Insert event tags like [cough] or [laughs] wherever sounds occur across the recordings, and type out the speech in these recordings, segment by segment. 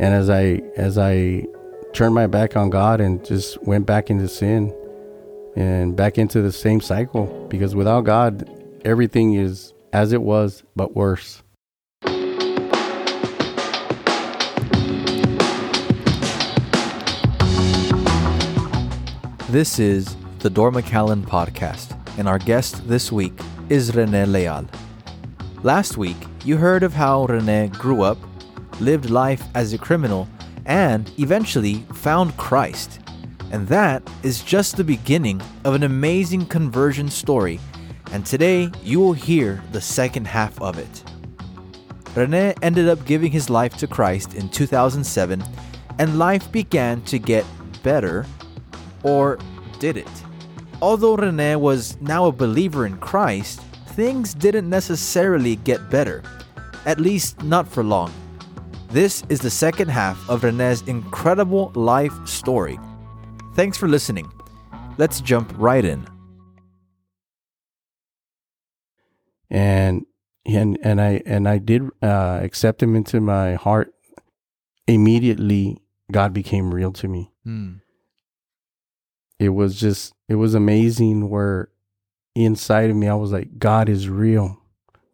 And as I as I turned my back on God and just went back into sin and back into the same cycle because without God everything is as it was but worse. This is the Door McAllen podcast, and our guest this week is Rene Leal. Last week, you heard of how Rene grew up, lived life as a criminal, and eventually found Christ. And that is just the beginning of an amazing conversion story. And today, you will hear the second half of it. Rene ended up giving his life to Christ in 2007, and life began to get better or did it? Although Rene was now a believer in Christ, things didn't necessarily get better, at least not for long. This is the second half of Rene's incredible life story. Thanks for listening. Let's jump right in. And and and I and I did uh, accept him into my heart. Immediately, God became real to me. Hmm it was just it was amazing where inside of me I was like God is real.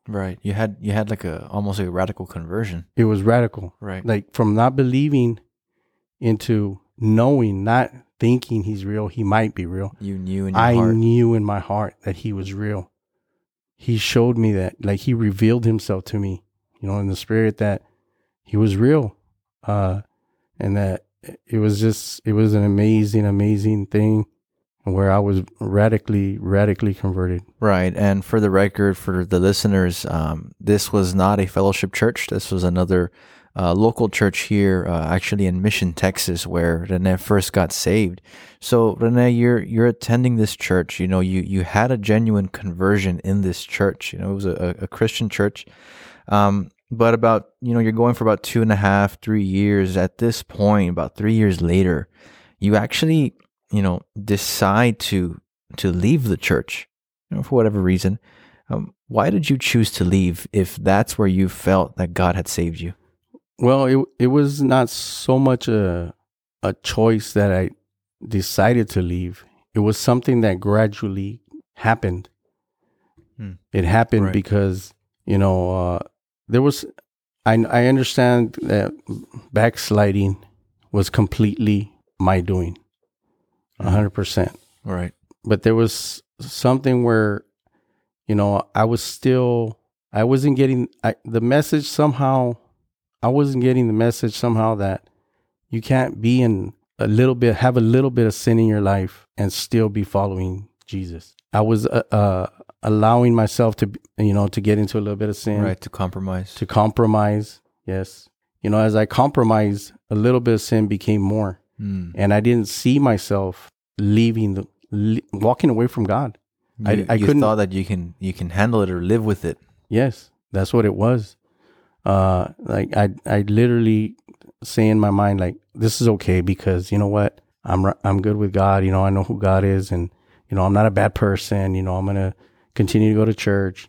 Right. You had you had like a almost like a radical conversion. It was radical. Right. Like from not believing into knowing, not thinking he's real, he might be real. You knew in your I heart. knew in my heart that he was real. He showed me that, like he revealed himself to me, you know, in the spirit that he was real. Uh and that it was just it was an amazing amazing thing where I was radically radically converted. Right, and for the record, for the listeners, um, this was not a fellowship church. This was another uh, local church here, uh, actually in Mission, Texas, where Rene first got saved. So, Rene, you're you're attending this church. You know, you you had a genuine conversion in this church. You know, it was a, a Christian church. Um, but about you know you're going for about two and a half three years at this point about three years later you actually you know decide to to leave the church you know for whatever reason um, why did you choose to leave if that's where you felt that god had saved you well it it was not so much a a choice that i decided to leave it was something that gradually happened hmm. it happened right. because you know uh, there was I I understand that backsliding was completely my doing. 100%. Mm-hmm. Right. But there was something where you know, I was still I wasn't getting I, the message somehow I wasn't getting the message somehow that you can't be in a little bit have a little bit of sin in your life and still be following Jesus. I was uh, uh allowing myself to you know to get into a little bit of sin right to compromise to compromise yes you know as i compromised a little bit of sin became more mm. and i didn't see myself leaving the walking away from god you, I, I you couldn't thought that you can you can handle it or live with it yes that's what it was uh like i i literally say in my mind like this is okay because you know what i'm i'm good with god you know i know who god is and you know i'm not a bad person you know i'm gonna continue to go to church.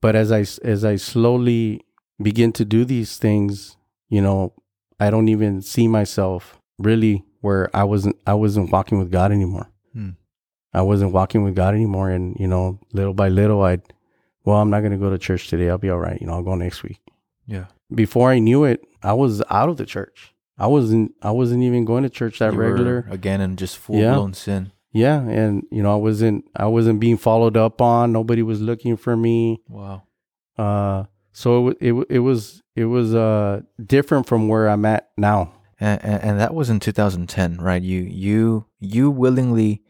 But as I as I slowly begin to do these things, you know, I don't even see myself really where I wasn't I wasn't walking with God anymore. Hmm. I wasn't walking with God anymore, and you know, little by little, I'd well, I'm not going to go to church today. I'll be all right. You know, I'll go next week. Yeah. Before I knew it, I was out of the church. I wasn't. I wasn't even going to church that you regular. again, and just full yeah. blown sin. Yeah, and you know, I wasn't I wasn't being followed up on. Nobody was looking for me. Wow. Uh, so it it it was it was uh different from where I'm at now. And, and, that was in 2010, right? You you you willingly,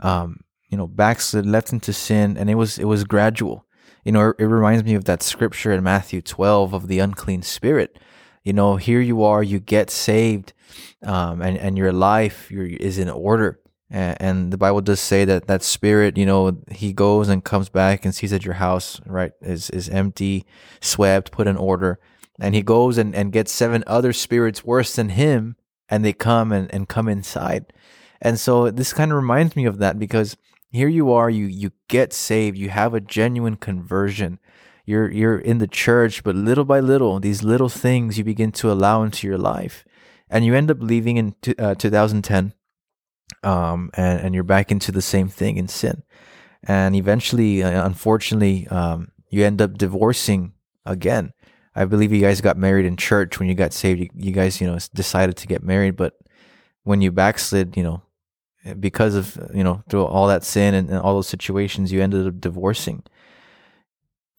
um, you know, backslid, left into sin, and it was it was gradual. You know, it, reminds me of that scripture in Matthew 12 of the unclean spirit. You know, here you are, you get saved, um, and and your life is in order and the Bible does say that that spirit, you know, he goes and comes back and sees that your house, right, is is empty, swept, put in order, and he goes and, and gets seven other spirits worse than him, and they come and, and come inside. And so this kind of reminds me of that because here you are, you you get saved, you have a genuine conversion, you're you're in the church, but little by little, these little things you begin to allow into your life, and you end up leaving in t- uh, 2010, um, and and you're back into the same thing in sin, and eventually, uh, unfortunately, um, you end up divorcing again. I believe you guys got married in church when you got saved. You, you guys, you know, decided to get married, but when you backslid, you know, eh, because of you know through all that sin and, and all those situations, you ended up divorcing.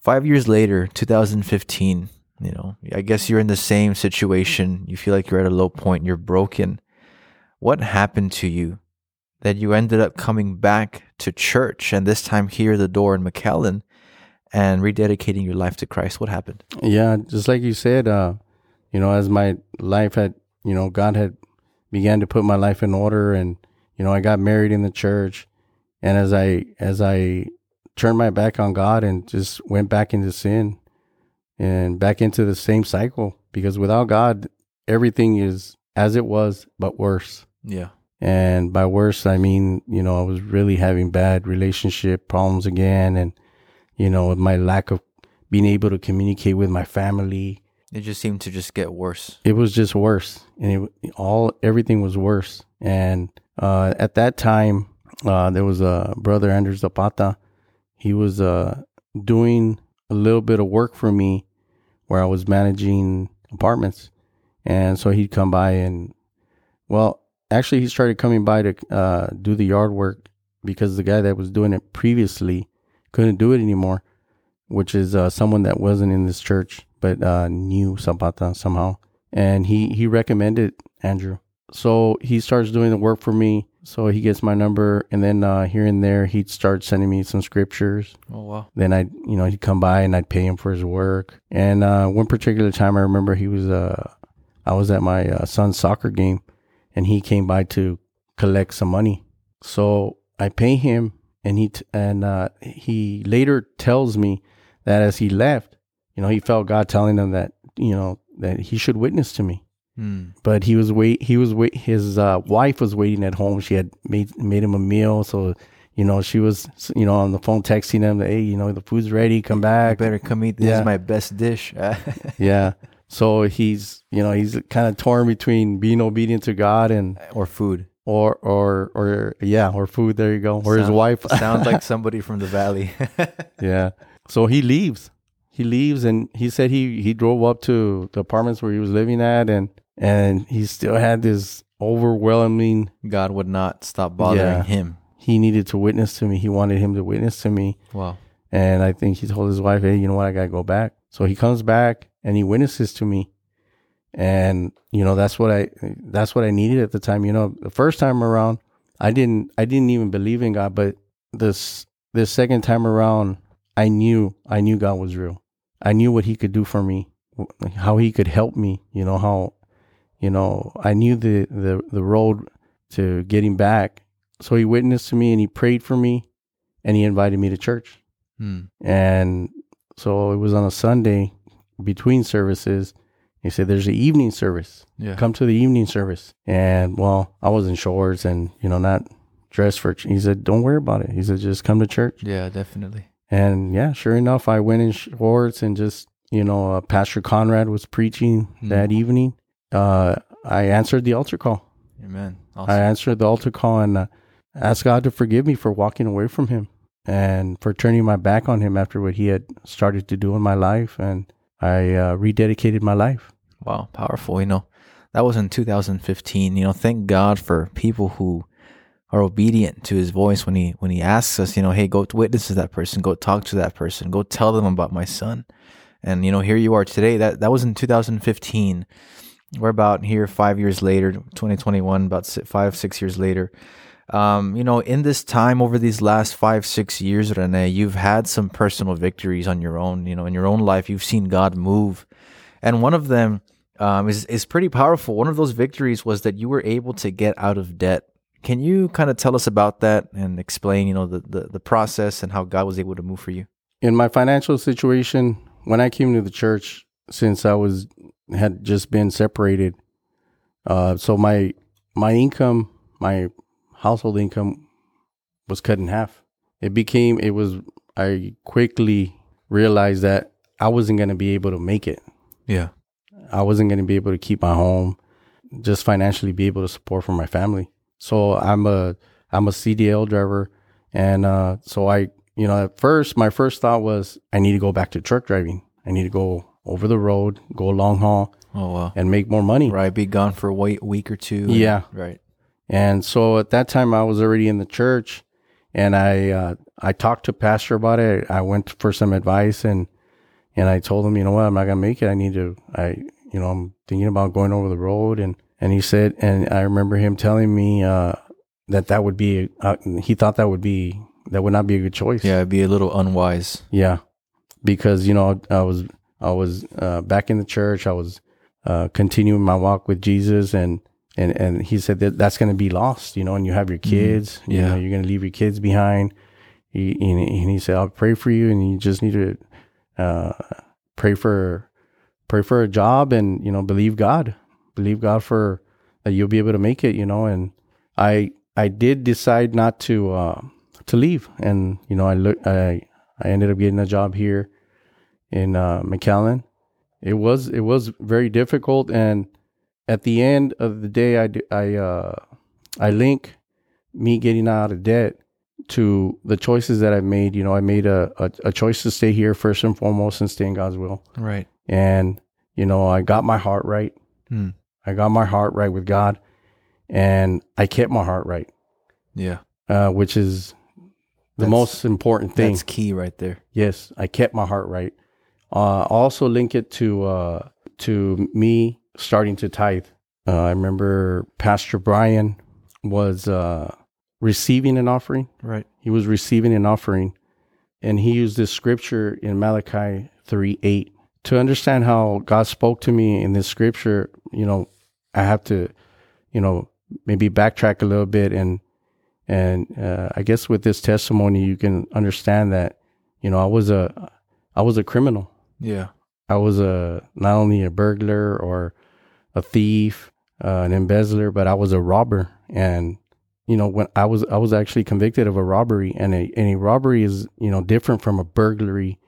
Five years later, 2015, you know, I guess you're in the same situation. You feel like you're at a low point. You're broken. What happened to you that you ended up coming back to church and this time here, the door in McAllen, and rededicating your life to Christ? What happened? Yeah, just like you said, uh, you know, as my life had, you know, God had began to put my life in order, and you know, I got married in the church, and as I as I turned my back on God and just went back into sin and back into the same cycle, because without God, everything is as it was, but worse. Yeah. And by worse, I mean, you know, I was really having bad relationship problems again. And, you know, my lack of being able to communicate with my family. It just seemed to just get worse. It was just worse. And it, all, everything was worse. And, uh, at that time, uh, there was a brother, Andrew Zapata. He was, uh, doing a little bit of work for me where I was managing apartments. And so he'd come by and, well, actually, he started coming by to uh, do the yard work because the guy that was doing it previously couldn't do it anymore, which is uh, someone that wasn't in this church but uh, knew Zapata somehow. And he, he recommended Andrew. So he starts doing the work for me. So he gets my number, and then uh, here and there he'd start sending me some scriptures. Oh wow! Then I'd you know he'd come by and I'd pay him for his work. And uh, one particular time I remember he was uh, I was at my uh, son's soccer game, and he came by to collect some money. So I pay him, and he t- and uh, he later tells me that as he left, you know, he felt God telling him that you know that he should witness to me. Hmm. But he was wait. He was wait. His uh, wife was waiting at home. She had made made him a meal, so you know she was you know on the phone texting him hey you know the food's ready, come You back. better come eat. This Yeah. is my best dish. [laughs] Yeah. So he's you know he's kind of torn between being obedient to God and or food. Or or or yeah or food. There you go. Or his wife. [laughs] Sounds like somebody from the valley. [laughs] yeah. So he leaves. He leaves, and he said he he drove up to the apartments where he was living at, and and he still had this overwhelming. God would not stop bothering Yeah. him. He needed to witness to me. He wanted him to witness to me, Wow. and I think he told his wife, "Hey, you know what? I gotta go back." So he comes back and he witnesses to me, and you know that's what I that's what I needed at the time. You know, the first time around, I didn't I didn't even believe in God, but this this second time around, I knew I knew God was real. I knew what He could do for me, how He could help me. You know how, you know, I knew the the the road to getting back. So He witnessed to me and He prayed for me, and He invited me to church. Hmm. And so it was on a Sunday between services. He said, There's an evening service. Yeah. Come to the evening service. And well, I was in shorts and, you know, not dressed for, he said, Don't worry about it. He said, Just come to church. Yeah, definitely. And yeah, sure enough, I went in shorts and just, you know, uh, Pastor Conrad was preaching Hmm. that evening. Uh, I answered the altar call. Amen. I answered the altar call and uh, asked God to forgive me for walking away from Him and for turning my back on Him after what He had started to do in my life. And I uh, rededicated my life. Wow, powerful. You know, that was in 2015. You know, thank God for people who are obedient to his voice when he when he asks us, you know, hey, go witness to that person, go talk to that person, go tell them about my son. And you know, here you are today. That that was in 2015. We're about here 5 years later, 2021, about si- 5 6 years later. Um, you know, in this time over these last five, six years, Rene, you've had some personal victories on your own. You know, in your own life, you've seen God move, and one of them um, is is pretty powerful. One of those victories was that you were able to get out of debt. Can you kind of tell us about that and explain, you know, the, the the process and how God was able to move for you? In my financial situation, when I came to the church, since I was had just been separated, uh, so my my income, my household income, was cut in half. It became it was I quickly realized that I wasn't going to be able to make it. Yeah. I wasn't going to be able to keep my home, just financially be able to support for my family. So I'm a I'm a CDL driver, and uh, so I you know at first my first thought was I need to go back to truck driving. I need to go over the road, go long haul, Oh wow. and make more money. Right. Be gone for a week or two. Yeah. Right. And so at that time, I was already in the church, and I uh, I talked to pastor about it. I went for some advice, and and I told him, you know what, I'm not gonna make it. I need to. I you know I'm thinking about going over the road, and and he said, and I remember him telling me uh, that that would be uh, he thought that would be that would not be a good choice. Yeah. It'd be a little unwise. Yeah, because you know I was I was uh, back in the church. I was uh, continuing my walk with Jesus, and and and he said that that's going to be lost, you know. And you have your kids, you Yeah. know, you're going to leave your kids behind. He, and and he said, "I'll pray for you, and you just need to uh, pray for pray for a job, and you know, believe God, believe God for that you'll be able to make it, you know." And I I did decide not to uh, to leave, and you know, I look I I ended up getting a job here in uh, McAllen. It was it was very difficult, and at the end of the day, I I uh, I link me getting out of debt to the choices that I've made. You know, I made a, a a choice to stay here first and foremost and stay in God's will, Right. and you know, I got my heart right. Hmm. I got my heart right with God, and I kept my heart right, Yeah. uh, which is the That's- most important thing. That's key right there. Yes, I kept my heart right. Uh, also link it to uh, to me starting to tithe. Uh, I remember Pastor Brian was uh, receiving an offering. Right. He was receiving an offering, and he used this scripture in Malachi three eight to understand how God spoke to me in this scripture. You know, I have to, you know, maybe backtrack a little bit and and uh, I guess with this testimony, you can understand that you know I was a I was a criminal. Yeah. I was a not only a burglar or a thief, uh, an embezzler, but I was a robber. And you know when I was I was actually convicted of a robbery, and a and a robbery is you know different from a burglary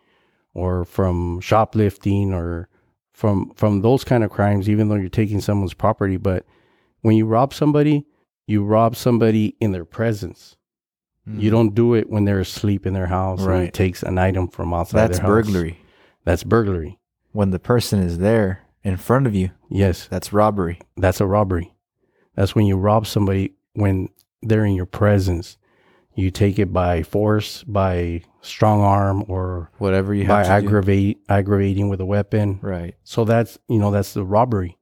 or from shoplifting or from from those kind of crimes. Even though you're taking someone's property, but when you rob somebody, you rob somebody in their presence. You don't do it when they're asleep in their house and Mm. Right. it takes an item from outside That's their house. burglary. That's burglary. When the person is there in front of you, Yes, that's robbery. that's a robbery. That's when you rob somebody when they're in your presence. You take it by force, by strong arm, or Whatever you by have to do. aggravate aggravating with a weapon. Right. So that's you know that's the robbery,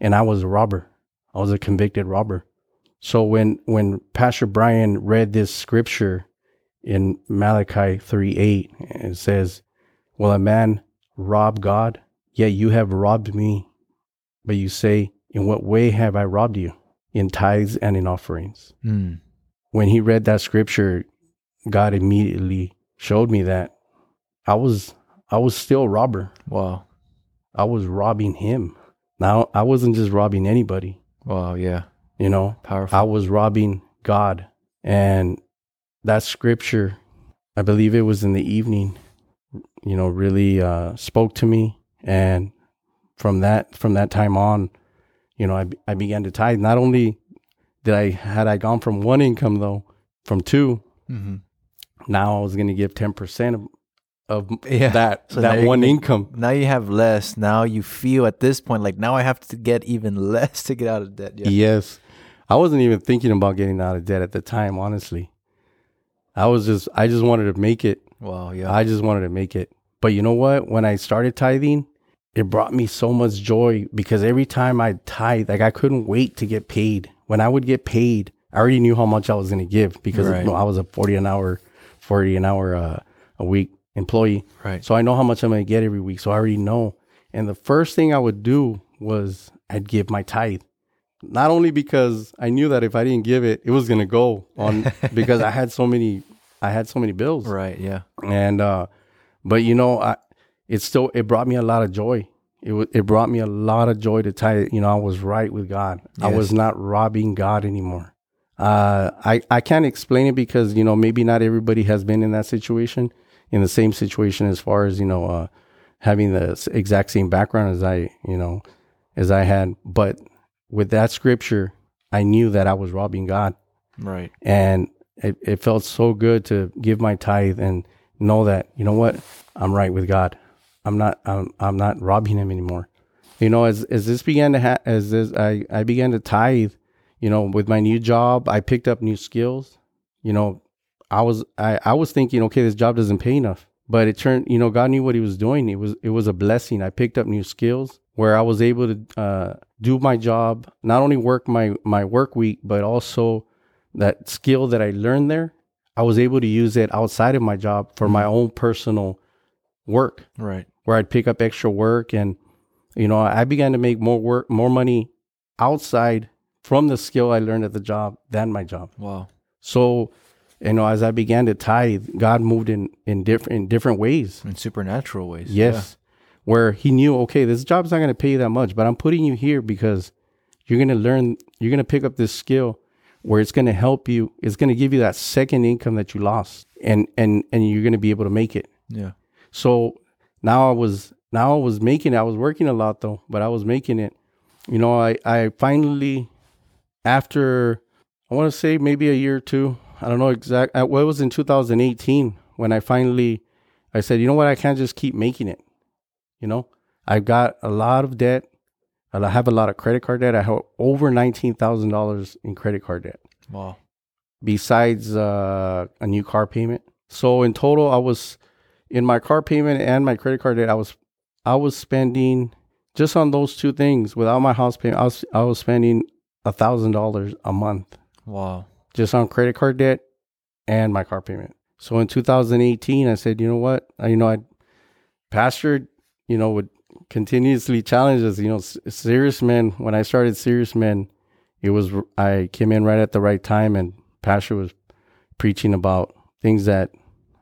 and I was a robber. I was a convicted robber. So when when Pastor Brian read this scripture in Malachi three eight, it says, "Will a man rob God? Yet you have robbed me." But you say, "In what way have I robbed you? In tithes and in offerings." Hmm. When he read that scripture, God immediately showed me that I was I was still a robber. Wow. I was robbing him. Now I wasn't just robbing anybody, Wow. Yeah. you know. Powerful. I was robbing God. And that scripture, I believe it was in the evening, you know, really uh, spoke to me. And from that from that time on, you know, I, I began to tithe. Not only did I had I gone from one income though, from two, mm-hmm. now I was going to give ten percent of of Yeah. that So that one income. Now you have less. Now you feel at this point like now I have to get even [laughs] less to get out of debt. Yeah. Yes. I wasn't even thinking about getting out of debt at the time, honestly. I was just I just wanted to make it. Wow. Yeah. I just wanted to make it. But you know what? When I started tithing, it brought me so much joy because every time I tithe, like I couldn't wait to get paid. When I would get paid, I already knew how much I was going to give because Right. you know, I was a 40 an hour 40 an hour uh, a week employee. right. So I know how much I'm going to get every week. So I already know. And the first thing I would do was I'd give my tithe. Not only because I knew that if I didn't give it, it was going to go on [laughs] because I had so many I had so many bills. Right. Yeah. And uh but you know, I it still it brought me a lot of joy. It wa- it brought me a lot of joy to tithe. You know, I was right with God. I was not robbing God anymore. Uh I I can't explain it because, you know, maybe not everybody has been in that situation, in the same situation as far as, you know, uh having the exact same background as I, you know, as I had. But with that scripture, I knew that I was robbing God, Right. and it, it felt so good to give my tithe and know that you know what, I'm right with God. I'm not. I'm. I'm not robbing Him anymore. You know, as as this began to ha- as this I I began to tithe. You know, with my new job, I picked up new skills. You know, I was I, I was thinking, okay, this job doesn't pay enough. But it turned, you know, God knew what He was doing. It was it was a blessing. I picked up new skills where I was able to uh, do my job, not only work my my work week, but also that skill that I learned there. I was able to use it outside of my job for my own personal work, Right. Where I'd pick up extra work, and you know, I began to make more work, more money outside from the skill I learned at the job than my job. Wow. So, you know, as I began to tithe, God moved in in different in different ways. In supernatural ways. Yes, where He knew, okay, this job's not going to pay you that much, but I'm putting you here because you're going to learn, you're going to pick up this skill where it's going to help you. It's going to give you that second income that you lost, and and and you're going to be able to make it. Yeah. Yeah. So now I was now I was making it. I was working a lot though, but I was making it. You know, I I finally after I want to say maybe a year or two. I don't know exact. uh, Well, it was in 2018 when I finally I said, you know what, I can't just keep making it. You know, I've got a lot of debt. I have a lot of credit card debt. I have over nineteen thousand dollars in credit card debt Wow. besides uh, a new car payment. So in total, I was in my car payment and my credit card debt. I was I was spending just on those two things without my house payment. I was I was spending a thousand dollars a month Wow. just on credit card debt and my car payment. So in 2018, I said, you know what? I, you know, I pastor, you know, would continuously challenge us. You know, serious men. When I started serious men, it was I came in right at the right time, and pastor was preaching about things that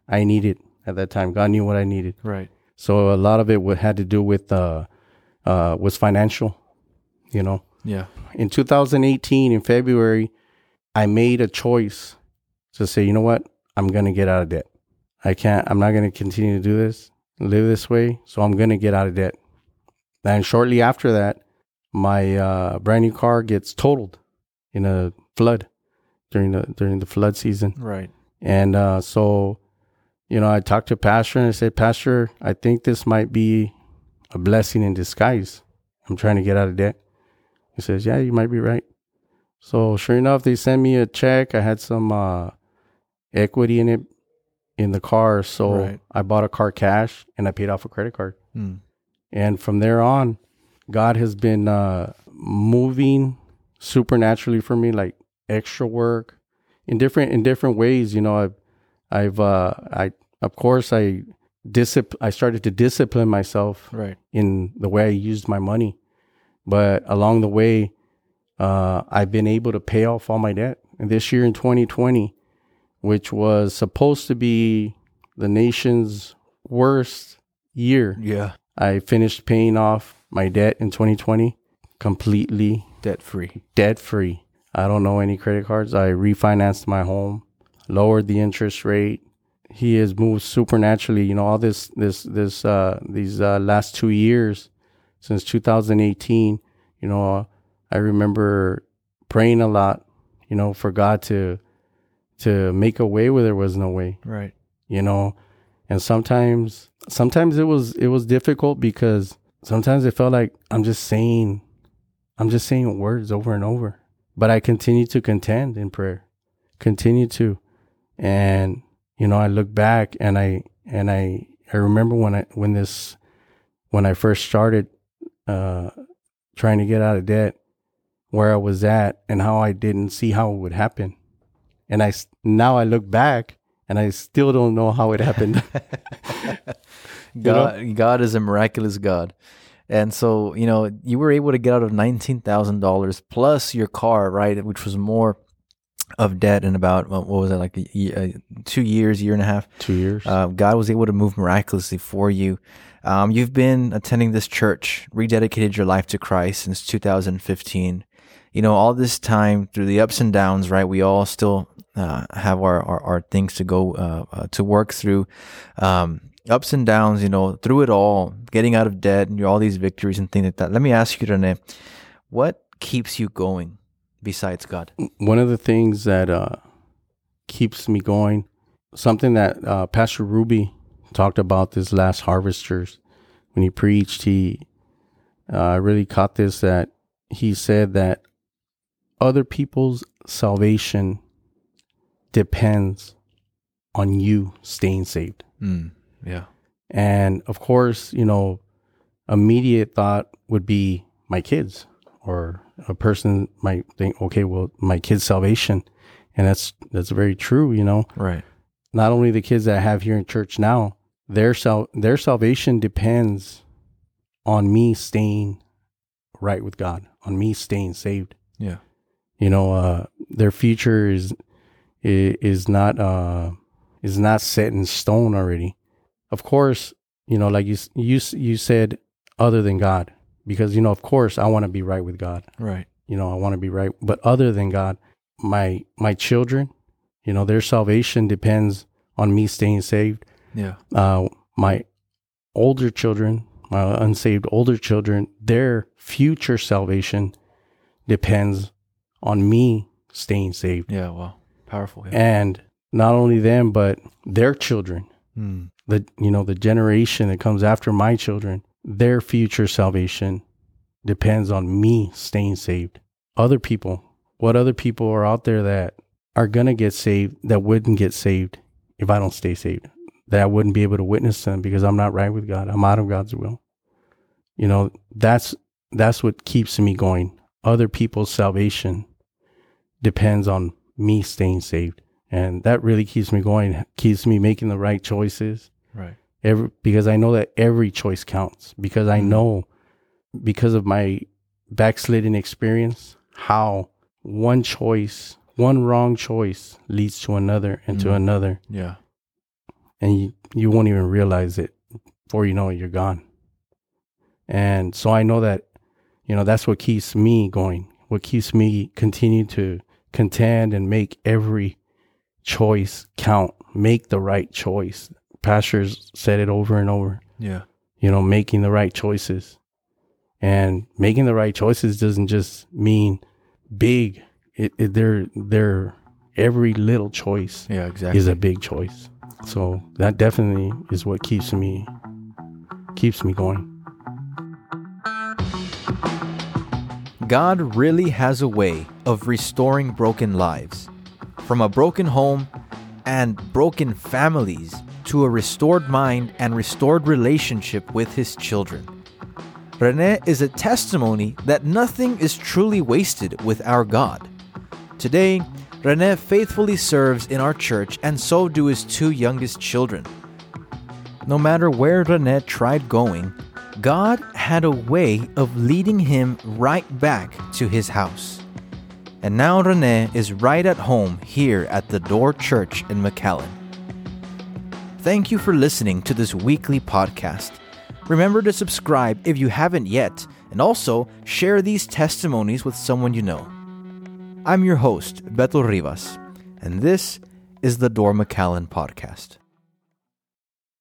I needed at that time. God knew what I needed. Right. So a lot of it would, had to do with uh, uh, was financial. You know, Yeah. in 2018 in February, I made a choice to say, you know what, I'm gonna get out of debt. I can't. I'm not gonna continue to do this, live this way. So I'm gonna get out of debt. And shortly after that, my uh, brand new car gets totaled in a flood during the during the flood season. Right. And uh, so, you know, I talked to Pastor and I said, Pastor, I think this might be a blessing in disguise. I'm trying to get out of debt. He says, Yeah, you might be right. So sure enough, they sent me a check. I had some uh, equity in it in the car. So Right. I bought a car cash and I paid off a credit card. Mm. And from there on, God has been uh, moving supernaturally for me, like extra work in different in different ways. You know, I've I've uh, I of course I discipl- I started to discipline myself Right. in the way I used my money, but along the way, uh, I've been able to pay off all my debt. And this year in 2020, which was supposed to be the nation's worst year, Yeah. I finished paying off my debt in 2020 completely Debt free. debt free. I don't know any credit cards. I refinanced my home, lowered the interest rate. He has moved supernaturally. You know, all this, this, this, uh, these uh, last two years since 2018. You know, I remember praying a lot. You know, for God to to make a way where there was no way Right. you know and sometimes sometimes it was it was difficult because sometimes it felt like i'm just saying i'm just saying words over and over but i continue to contend in prayer continue to and you know i look back and i and i i remember when i when this when i first started uh trying to get out of debt where i was at and how i didn't see how it would happen and i s- now i look back and i still don't know how it happened [laughs] [laughs] God, God is a miraculous God. And so, you know, you were able to get out of $19,000 plus your car, right? Which was more of debt in about, what was it, like a, uh, two years, year and a half. two years Uh, God was able to move miraculously for you. Um, you've been attending this church, rededicated your life to Christ since 2015. You know, all this time through the ups and downs, right? We all still uh, have our, our, our things to go uh, uh, to work through. Um, ups and downs, you know, through it all, getting out of debt and all these victories and things like that. Let me ask you, Rene, what keeps you going besides God? One of the things that uh, keeps me going, something that uh, Pastor Ruby talked about this last harvesters when he preached, he uh, really caught this that he said that other people's salvation depends on you staying saved. Mm, yeah. And of course, you know, immediate thought would be my kids or a person might think, okay, well, my kid's salvation. And that's, that's very true, you know, Right. not only the kids that I have here in church now, their sal- their salvation depends on me staying right with God, on me staying saved. Yeah. You know, uh, their future is is not uh, is not set in stone already. Of course, you know, like you you you said, other than God, because you know, of course, I want to be right with God Right. you know i want to be right but other than god my my children you know their salvation depends on me staying saved Yeah. uh my older children my unsaved older children their future salvation depends on me staying saved Yeah. well Powerful. Yeah. and not only them but their children Mm, the you know the generation that comes after my children their future salvation depends on me staying saved. Other people what other people are out there that are going to get saved that wouldn't get saved if i don't stay saved that i wouldn't be able to witness them because i'm not right with god. I'm out of god's will. You know that's that's what keeps me going. Other people's salvation depends on me staying saved. And that really keeps me going keeps me making the right choices. Right. Every because I know that every choice counts because I Mhm. know because of my backsliding experience how one choice one wrong choice leads to another and to Mhm. another Yeah. and you, you won't even realize it before you know it you're gone and so I know that you know that's what keeps me going what keeps me continue to contend and make every choice count make the right choice pastors said it over and over Yeah. you know, making the right choices. And making the right choices doesn't just mean big. It, it they're they're every little choice Yeah. Exactly. is a big choice. So that definitely is what keeps me keeps me going. God really has a way of restoring broken lives. From a broken home and broken families to a restored mind and restored relationship with his children. Rene is a testimony that nothing is truly wasted with our God. Today, Rene faithfully serves in our church, and so do his two youngest children. No matter where Rene tried going, God had a way of leading him right back to his house. And now Rene is right at home here at the Door Church in McAllen. Thank you for listening to this weekly podcast. Remember to subscribe if you haven't yet, and also share these testimonies with someone you know. I'm your host, Beto Rivas, and this is the Door McAllen podcast.